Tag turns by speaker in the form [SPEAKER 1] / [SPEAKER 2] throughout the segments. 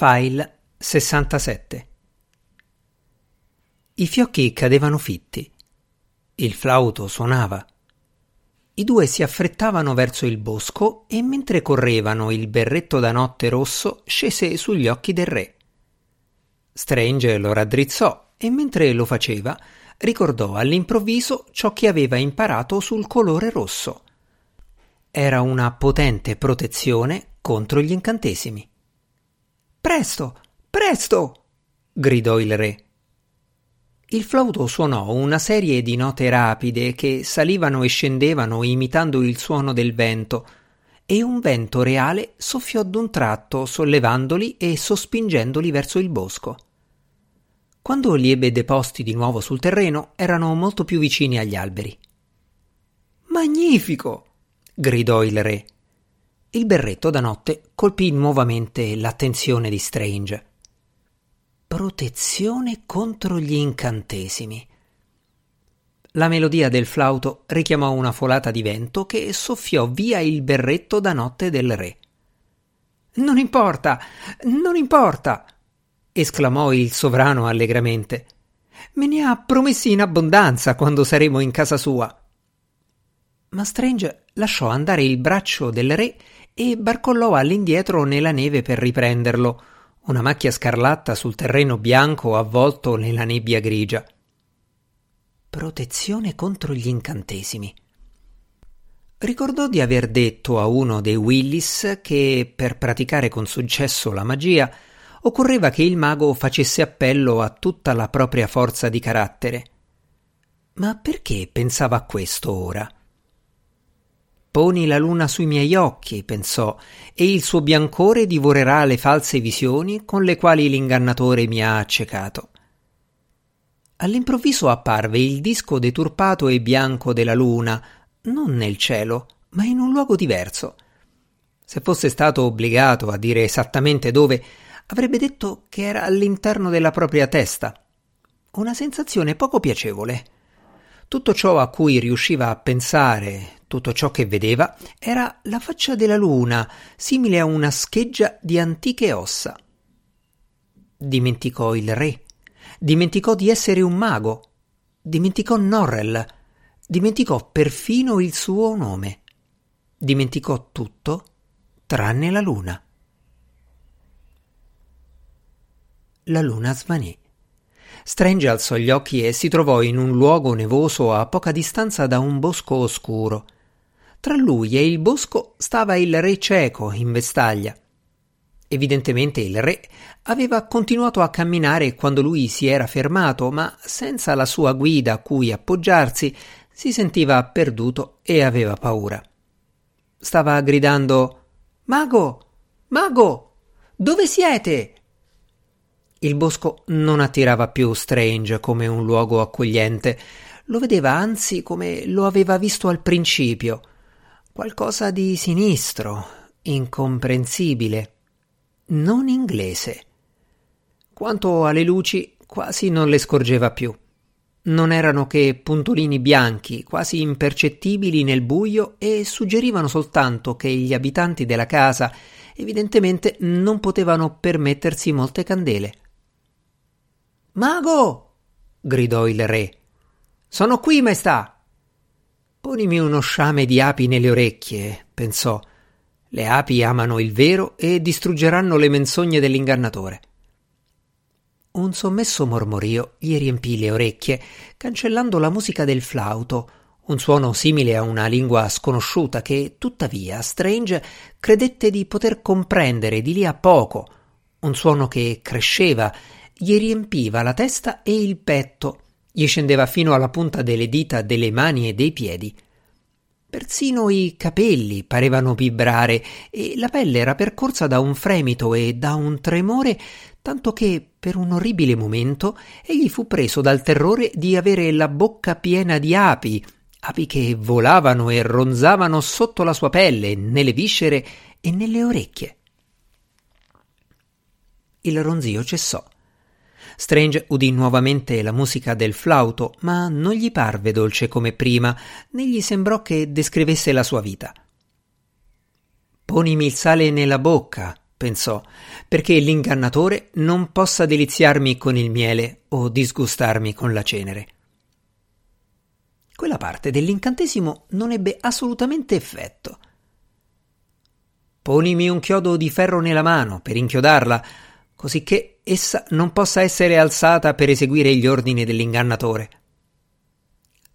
[SPEAKER 1] File 67 I fiocchi cadevano fitti. Il flauto suonava. I due si affrettavano verso il bosco e mentre correvano il berretto da notte rosso scese sugli occhi del re. Strange lo raddrizzò e mentre lo faceva ricordò all'improvviso ciò che aveva imparato sul colore rosso. Era una potente protezione contro gli incantesimi. Presto, presto! gridò il re. Il flauto suonò una serie di note rapide che salivano e scendevano imitando il suono del vento, e un vento reale soffiò d'un tratto, sollevandoli e sospingendoli verso il bosco. Quando li ebbe deposti di nuovo sul terreno, erano molto più vicini agli alberi. Magnifico! gridò il re. Il berretto da notte colpì nuovamente l'attenzione di Strange. Protezione contro gli incantesimi. La melodia del flauto richiamò una folata di vento che soffiò via il berretto da notte del re. Non importa, non importa, esclamò il sovrano allegramente. Me ne ha promessi in abbondanza quando saremo in casa sua. Ma Strange lasciò andare il braccio del re e barcollò all'indietro nella neve per riprenderlo, una macchia scarlatta sul terreno bianco avvolto nella nebbia grigia. Protezione contro gli incantesimi. Ricordò di aver detto a uno dei Willis che per praticare con successo la magia occorreva che il mago facesse appello a tutta la propria forza di carattere. Ma perché pensava a questo ora? Poni la luna sui miei occhi, pensò, e il suo biancore divorerà le false visioni con le quali l'ingannatore mi ha accecato. All'improvviso apparve il disco deturpato e bianco della luna, non nel cielo, ma in un luogo diverso. Se fosse stato obbligato a dire esattamente dove, avrebbe detto che era all'interno della propria testa. Una sensazione poco piacevole. Tutto ciò a cui riusciva a pensare, tutto ciò che vedeva, era la faccia della luna, simile a una scheggia di antiche ossa. Dimenticò il re, dimenticò di essere un mago, dimenticò Norrell, dimenticò perfino il suo nome, dimenticò tutto tranne la luna. La luna svanì. Strange alzò gli occhi e si trovò in un luogo nevoso a poca distanza da un bosco oscuro. Tra lui e il bosco stava il re cieco in vestaglia. Evidentemente il re aveva continuato a camminare quando lui si era fermato, ma senza la sua guida a cui appoggiarsi si sentiva perduto e aveva paura. Stava gridando Mago. Mago. Dove siete? Il bosco non attirava più Strange come un luogo accogliente, lo vedeva anzi come lo aveva visto al principio, qualcosa di sinistro, incomprensibile, non inglese. Quanto alle luci, quasi non le scorgeva più. Non erano che puntolini bianchi, quasi impercettibili nel buio, e suggerivano soltanto che gli abitanti della casa evidentemente non potevano permettersi molte candele. Mago! gridò il re. Sono qui, maestà. Ponimi uno sciame di api nelle orecchie, pensò. Le api amano il vero e distruggeranno le menzogne dell'ingannatore. Un sommesso mormorio gli riempì le orecchie, cancellando la musica del flauto, un suono simile a una lingua sconosciuta che, tuttavia, Strange credette di poter comprendere di lì a poco, un suono che cresceva gli riempiva la testa e il petto, gli scendeva fino alla punta delle dita delle mani e dei piedi. Persino i capelli parevano vibrare e la pelle era percorsa da un fremito e da un tremore, tanto che per un orribile momento egli fu preso dal terrore di avere la bocca piena di api, api che volavano e ronzavano sotto la sua pelle, nelle viscere e nelle orecchie. Il ronzio cessò. Strange udì nuovamente la musica del flauto, ma non gli parve dolce come prima, né gli sembrò che descrivesse la sua vita. Ponimi il sale nella bocca, pensò, perché l'ingannatore non possa deliziarmi con il miele o disgustarmi con la cenere. Quella parte dell'incantesimo non ebbe assolutamente effetto. Ponimi un chiodo di ferro nella mano per inchiodarla, cosicché essa non possa essere alzata per eseguire gli ordini dell'ingannatore.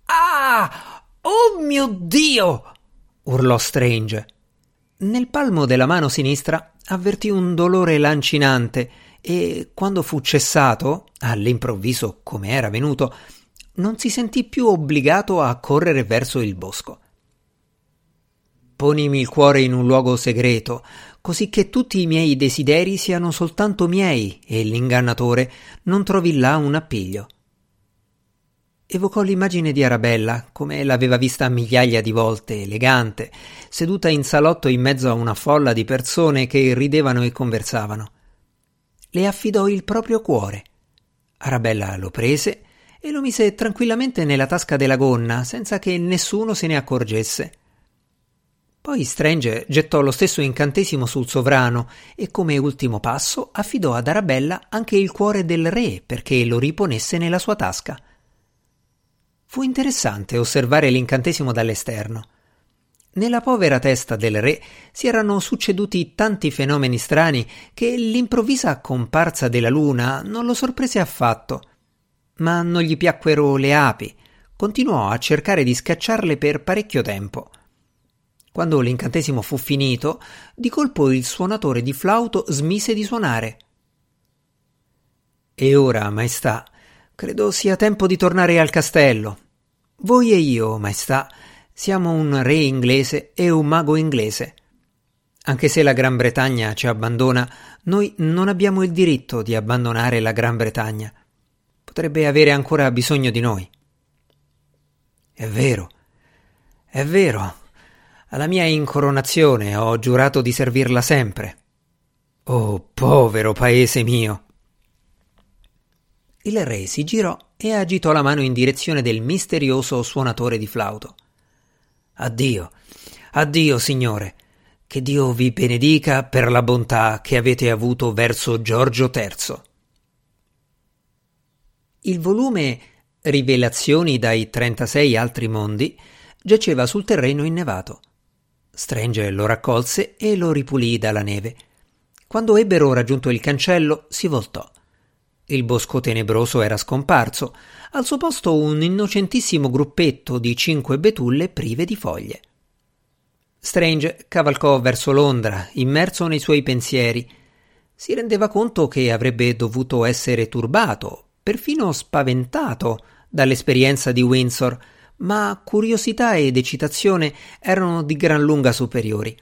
[SPEAKER 1] Ah! Oh mio Dio! urlò Strange. Nel palmo della mano sinistra avvertì un dolore lancinante e quando fu cessato, all'improvviso come era venuto, non si sentì più obbligato a correre verso il bosco. Ponimi il cuore in un luogo segreto, così che tutti i miei desideri siano soltanto miei e l'ingannatore non trovi là un appiglio. Evocò l'immagine di Arabella, come l'aveva vista migliaia di volte, elegante, seduta in salotto in mezzo a una folla di persone che ridevano e conversavano. Le affidò il proprio cuore. Arabella lo prese e lo mise tranquillamente nella tasca della gonna, senza che nessuno se ne accorgesse. Poi Strange gettò lo stesso incantesimo sul sovrano e come ultimo passo affidò ad Arabella anche il cuore del re perché lo riponesse nella sua tasca. Fu interessante osservare l'incantesimo dall'esterno. Nella povera testa del re si erano succeduti tanti fenomeni strani che l'improvvisa comparsa della luna non lo sorprese affatto. Ma non gli piacquero le api. Continuò a cercare di scacciarle per parecchio tempo. Quando l'incantesimo fu finito, di colpo il suonatore di flauto smise di suonare. E ora, maestà, credo sia tempo di tornare al castello, voi e io, maestà, siamo un re inglese e un mago inglese. Anche se la Gran Bretagna ci abbandona, noi non abbiamo il diritto di abbandonare la Gran Bretagna. Potrebbe avere ancora bisogno di noi. È vero, è vero. Alla mia incoronazione ho giurato di servirla sempre. Oh, povero paese mio. Il re si girò e agitò la mano in direzione del misterioso suonatore di flauto. Addio, addio, signore. Che Dio vi benedica per la bontà che avete avuto verso Giorgio III. Il volume Rivelazioni dai 36 altri mondi giaceva sul terreno innevato. Strange lo raccolse e lo ripulì dalla neve. Quando ebbero raggiunto il cancello, si voltò. Il bosco tenebroso era scomparso, al suo posto un innocentissimo gruppetto di cinque betulle prive di foglie. Strange cavalcò verso Londra, immerso nei suoi pensieri. Si rendeva conto che avrebbe dovuto essere turbato, perfino spaventato dall'esperienza di Windsor, ma curiosità ed eccitazione erano di gran lunga superiori.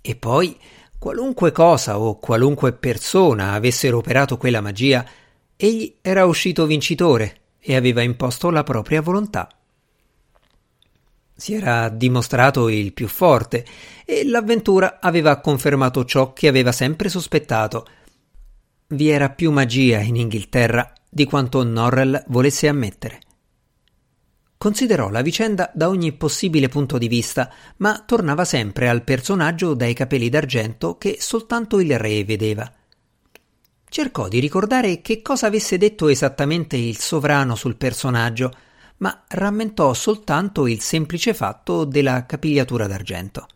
[SPEAKER 1] E poi Qualunque cosa o qualunque persona avessero operato quella magia, egli era uscito vincitore e aveva imposto la propria volontà. Si era dimostrato il più forte e l'avventura aveva confermato ciò che aveva sempre sospettato. Vi era più magia in Inghilterra di quanto Norrell volesse ammettere. Considerò la vicenda da ogni possibile punto di vista, ma tornava sempre al personaggio dai capelli d'argento che soltanto il re vedeva. Cercò di ricordare che cosa avesse detto esattamente il sovrano sul personaggio, ma rammentò soltanto il semplice fatto della capigliatura d'argento.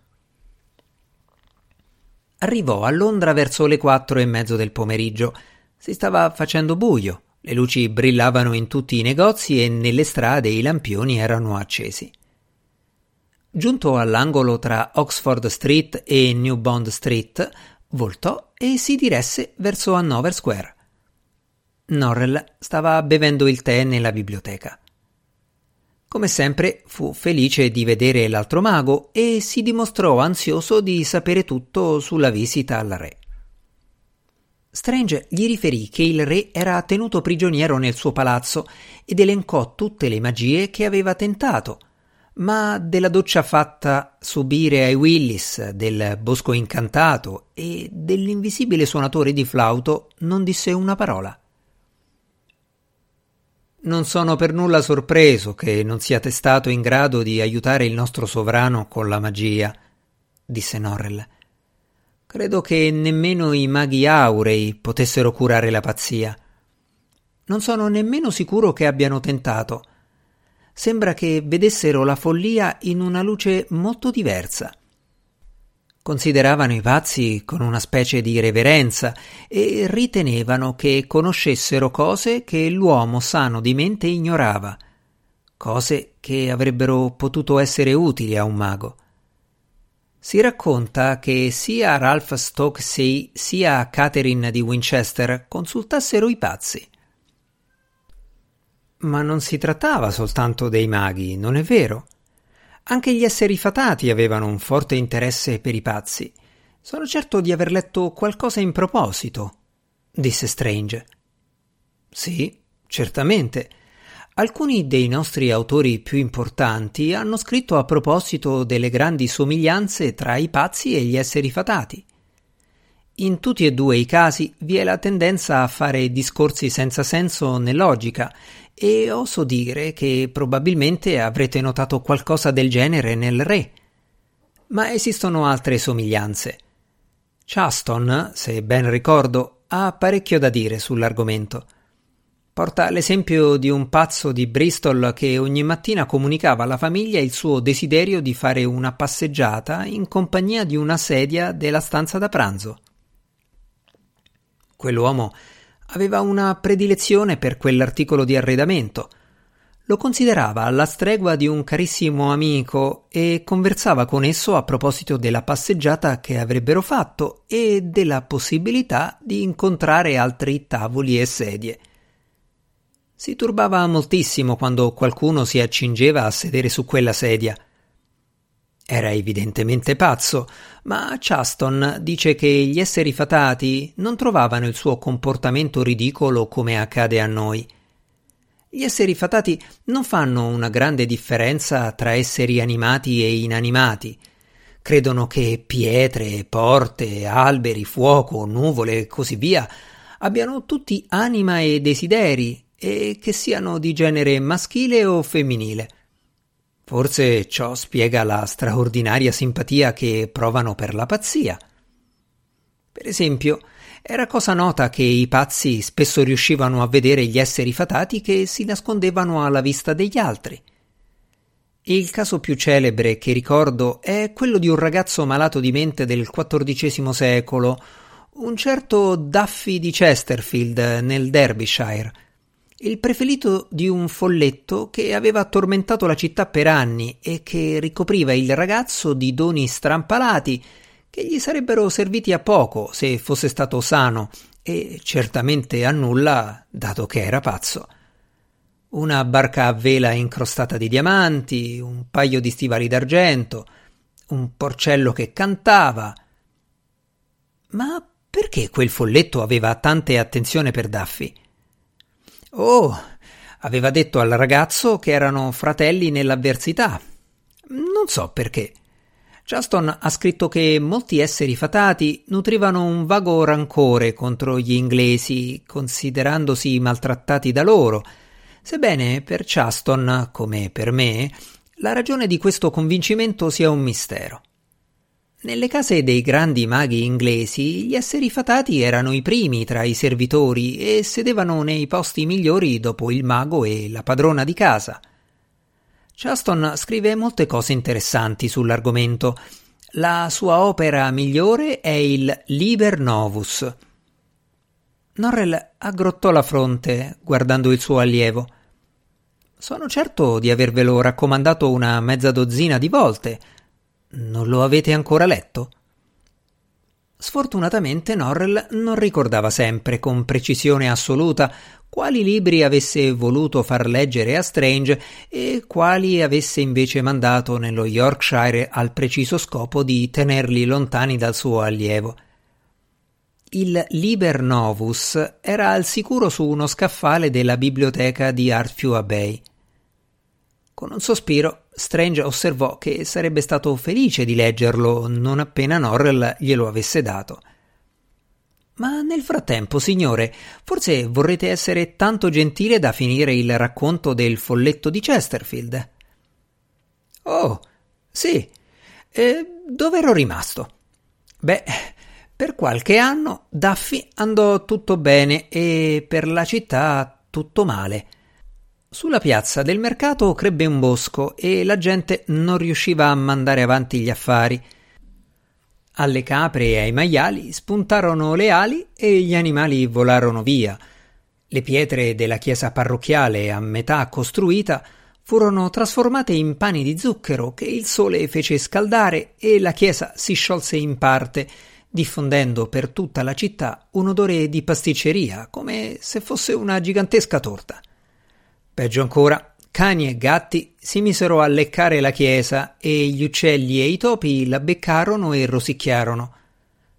[SPEAKER 1] Arrivò a Londra verso le quattro e mezzo del pomeriggio. Si stava facendo buio le luci brillavano in tutti i negozi e nelle strade i lampioni erano accesi. Giunto all'angolo tra Oxford Street e New Bond Street, voltò e si diresse verso Hanover Square. Norrell stava bevendo il tè nella biblioteca. Come sempre fu felice di vedere l'altro mago e si dimostrò ansioso di sapere tutto sulla visita al re. Strange gli riferì che il re era tenuto prigioniero nel suo palazzo ed elencò tutte le magie che aveva tentato, ma della doccia fatta subire ai Willis, del bosco incantato e dell'invisibile suonatore di flauto non disse una parola. Non sono per nulla sorpreso che non siate stato in grado di aiutare il nostro sovrano con la magia, disse Norrell. Credo che nemmeno i maghi aurei potessero curare la pazzia. Non sono nemmeno sicuro che abbiano tentato. Sembra che vedessero la follia in una luce molto diversa. Consideravano i pazzi con una specie di reverenza e ritenevano che conoscessero cose che l'uomo sano di mente ignorava, cose che avrebbero potuto essere utili a un mago. Si racconta che sia Ralph Stokesay sia Catherine di Winchester consultassero i pazzi. Ma non si trattava soltanto dei maghi, non è vero? Anche gli esseri fatati avevano un forte interesse per i pazzi. Sono certo di aver letto qualcosa in proposito, disse Strange. Sì, certamente. Alcuni dei nostri autori più importanti hanno scritto a proposito delle grandi somiglianze tra i pazzi e gli esseri fatati. In tutti e due i casi vi è la tendenza a fare discorsi senza senso né logica, e oso dire che probabilmente avrete notato qualcosa del genere nel re. Ma esistono altre somiglianze. Chaston, se ben ricordo, ha parecchio da dire sull'argomento. Porta l'esempio di un pazzo di Bristol che ogni mattina comunicava alla famiglia il suo desiderio di fare una passeggiata in compagnia di una sedia della stanza da pranzo. Quell'uomo aveva una predilezione per quell'articolo di arredamento. Lo considerava alla stregua di un carissimo amico e conversava con esso a proposito della passeggiata che avrebbero fatto e della possibilità di incontrare altri tavoli e sedie. Si turbava moltissimo quando qualcuno si accingeva a sedere su quella sedia. Era evidentemente pazzo, ma Chaston dice che gli esseri fatati non trovavano il suo comportamento ridicolo come accade a noi. Gli esseri fatati non fanno una grande differenza tra esseri animati e inanimati. Credono che pietre, porte, alberi, fuoco, nuvole e così via abbiano tutti anima e desideri e che siano di genere maschile o femminile. Forse ciò spiega la straordinaria simpatia che provano per la pazzia. Per esempio, era cosa nota che i pazzi spesso riuscivano a vedere gli esseri fatati che si nascondevano alla vista degli altri. Il caso più celebre che ricordo è quello di un ragazzo malato di mente del XIV secolo, un certo Duffy di Chesterfield nel Derbyshire, il preferito di un folletto che aveva tormentato la città per anni e che ricopriva il ragazzo di doni strampalati che gli sarebbero serviti a poco se fosse stato sano e certamente a nulla dato che era pazzo. Una barca a vela incrostata di diamanti, un paio di stivali d'argento, un porcello che cantava. Ma perché quel folletto aveva tante attenzione per Daffy? Oh, aveva detto al ragazzo che erano fratelli nell'avversità. Non so perché. Juston ha scritto che molti esseri fatati nutrivano un vago rancore contro gli inglesi, considerandosi maltrattati da loro, sebbene per Chaston, come per me, la ragione di questo convincimento sia un mistero. Nelle case dei grandi maghi inglesi gli esseri fatati erano i primi tra i servitori e sedevano nei posti migliori dopo il mago e la padrona di casa. Chaston scrive molte cose interessanti sull'argomento. La sua opera migliore è il Liber Novus. Norrell aggrottò la fronte guardando il suo allievo. Sono certo di avervelo raccomandato una mezza dozzina di volte, non lo avete ancora letto? Sfortunatamente Norrell non ricordava sempre con precisione assoluta quali libri avesse voluto far leggere a Strange e quali avesse invece mandato nello Yorkshire al preciso scopo di tenerli lontani dal suo allievo. Il Liber Novus era al sicuro su uno scaffale della biblioteca di Artview Abbey. Con un sospiro, Strange osservò che sarebbe stato felice di leggerlo non appena Norrell glielo avesse dato. Ma nel frattempo, signore, forse vorrete essere tanto gentile da finire il racconto del folletto di Chesterfield. Oh, sì. E dove ero rimasto? Beh, Per qualche anno Daffy andò tutto bene e per la città tutto male. Sulla piazza del mercato crebbe un bosco e la gente non riusciva a mandare avanti gli affari. Alle capre e ai maiali spuntarono le ali e gli animali volarono via. Le pietre della chiesa parrocchiale a metà costruita furono trasformate in pani di zucchero che il sole fece scaldare e la chiesa si sciolse in parte, diffondendo per tutta la città un odore di pasticceria, come se fosse una gigantesca torta. Peggio ancora, cani e gatti si misero a leccare la chiesa e gli uccelli e i topi la beccarono e rosicchiarono.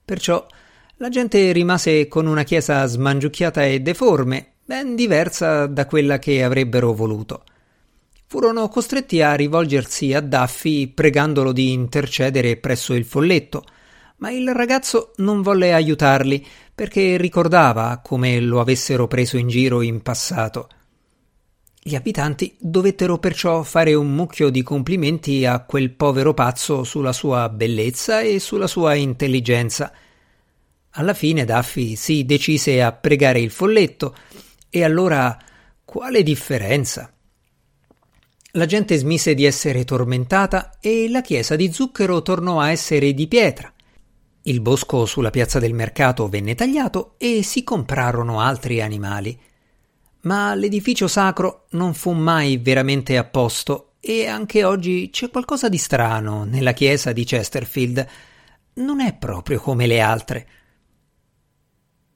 [SPEAKER 1] Perciò la gente rimase con una chiesa smangiucchiata e deforme, ben diversa da quella che avrebbero voluto. Furono costretti a rivolgersi a Daffy pregandolo di intercedere presso il folletto, ma il ragazzo non volle aiutarli perché ricordava come lo avessero preso in giro in passato. Gli abitanti dovettero perciò fare un mucchio di complimenti a quel povero pazzo sulla sua bellezza e sulla sua intelligenza. Alla fine Daffy si decise a pregare il folletto, e allora quale differenza? La gente smise di essere tormentata e la chiesa di zucchero tornò a essere di pietra. Il bosco sulla piazza del mercato venne tagliato e si comprarono altri animali ma l'edificio sacro non fu mai veramente a posto e anche oggi c'è qualcosa di strano nella chiesa di Chesterfield. Non è proprio come le altre.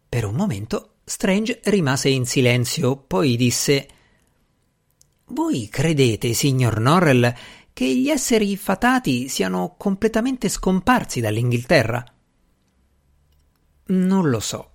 [SPEAKER 1] Per un momento Strange rimase in silenzio, poi disse Voi credete, signor Norrell, che gli esseri fatati siano completamente scomparsi dall'Inghilterra? Non lo so.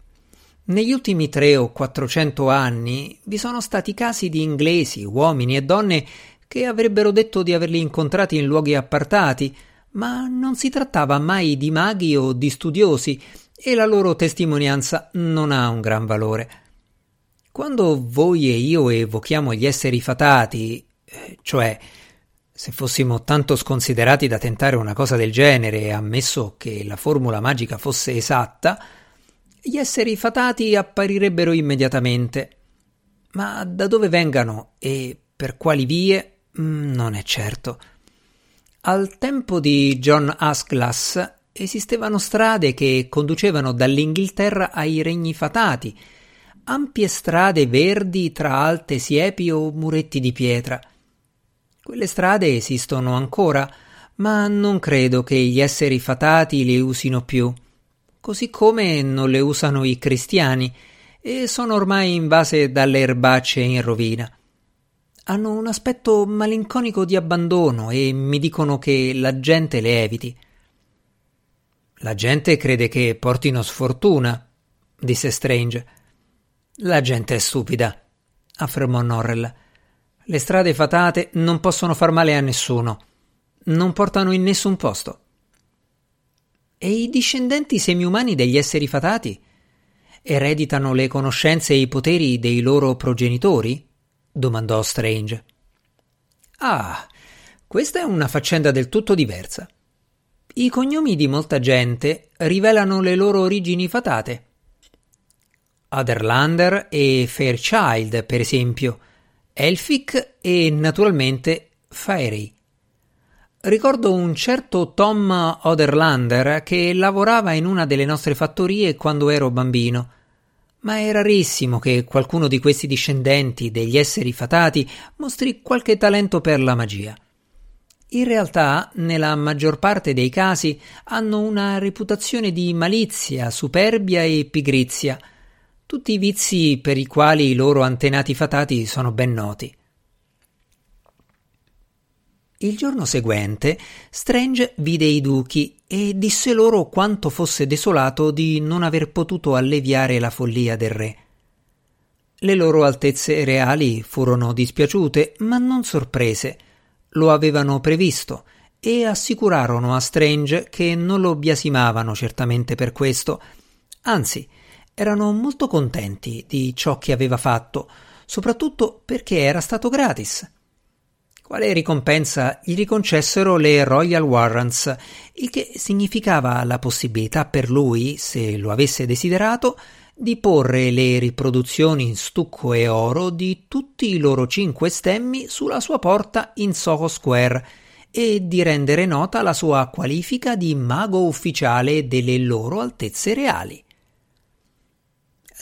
[SPEAKER 1] Negli ultimi tre o quattrocento anni vi sono stati casi di inglesi, uomini e donne che avrebbero detto di averli incontrati in luoghi appartati, ma non si trattava mai di maghi o di studiosi e la loro testimonianza non ha un gran valore. Quando voi e io evochiamo gli esseri fatati, eh, cioè se fossimo tanto sconsiderati da tentare una cosa del genere, ammesso che la formula magica fosse esatta, gli esseri fatati apparirebbero immediatamente. Ma da dove vengano e per quali vie mm, non è certo. Al tempo di John Asclas esistevano strade che conducevano dall'Inghilterra ai regni fatati, ampie strade verdi tra alte siepi o muretti di pietra. Quelle strade esistono ancora, ma non credo che gli esseri fatati le usino più così come non le usano i cristiani e sono ormai invase dalle erbacce in rovina. Hanno un aspetto malinconico di abbandono e mi dicono che la gente le eviti. La gente crede che portino sfortuna, disse Strange. La gente è stupida, affermò Norrell. Le strade fatate non possono far male a nessuno. Non portano in nessun posto. E i discendenti semiumani degli esseri fatati? Ereditano le conoscenze e i poteri dei loro progenitori? domandò Strange. Ah, questa è una faccenda del tutto diversa. I cognomi di molta gente rivelano le loro origini fatate. Otherlander e Fairchild, per esempio, Elphick e naturalmente Fairy. Ricordo un certo Tom Oderlander che lavorava in una delle nostre fattorie quando ero bambino. Ma è rarissimo che qualcuno di questi discendenti degli esseri fatati mostri qualche talento per la magia. In realtà, nella maggior parte dei casi, hanno una reputazione di malizia, superbia e pigrizia, tutti i vizi per i quali i loro antenati fatati sono ben noti. Il giorno seguente Strange vide i duchi e disse loro quanto fosse desolato di non aver potuto alleviare la follia del re. Le loro altezze reali furono dispiaciute, ma non sorprese. Lo avevano previsto e assicurarono a Strange che non lo biasimavano certamente per questo. Anzi, erano molto contenti di ciò che aveva fatto, soprattutto perché era stato gratis. Quale ricompensa gli riconcessero le Royal Warrants, il che significava la possibilità per lui, se lo avesse desiderato, di porre le riproduzioni in stucco e oro di tutti i loro cinque stemmi sulla sua porta in Soho Square e di rendere nota la sua qualifica di mago ufficiale delle loro altezze reali.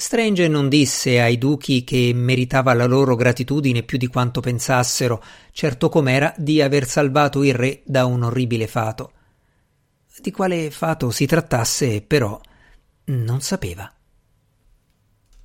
[SPEAKER 1] Strange non disse ai duchi che meritava la loro gratitudine più di quanto pensassero, certo com'era di aver salvato il re da un orribile fato. Di quale fato si trattasse, però, non sapeva.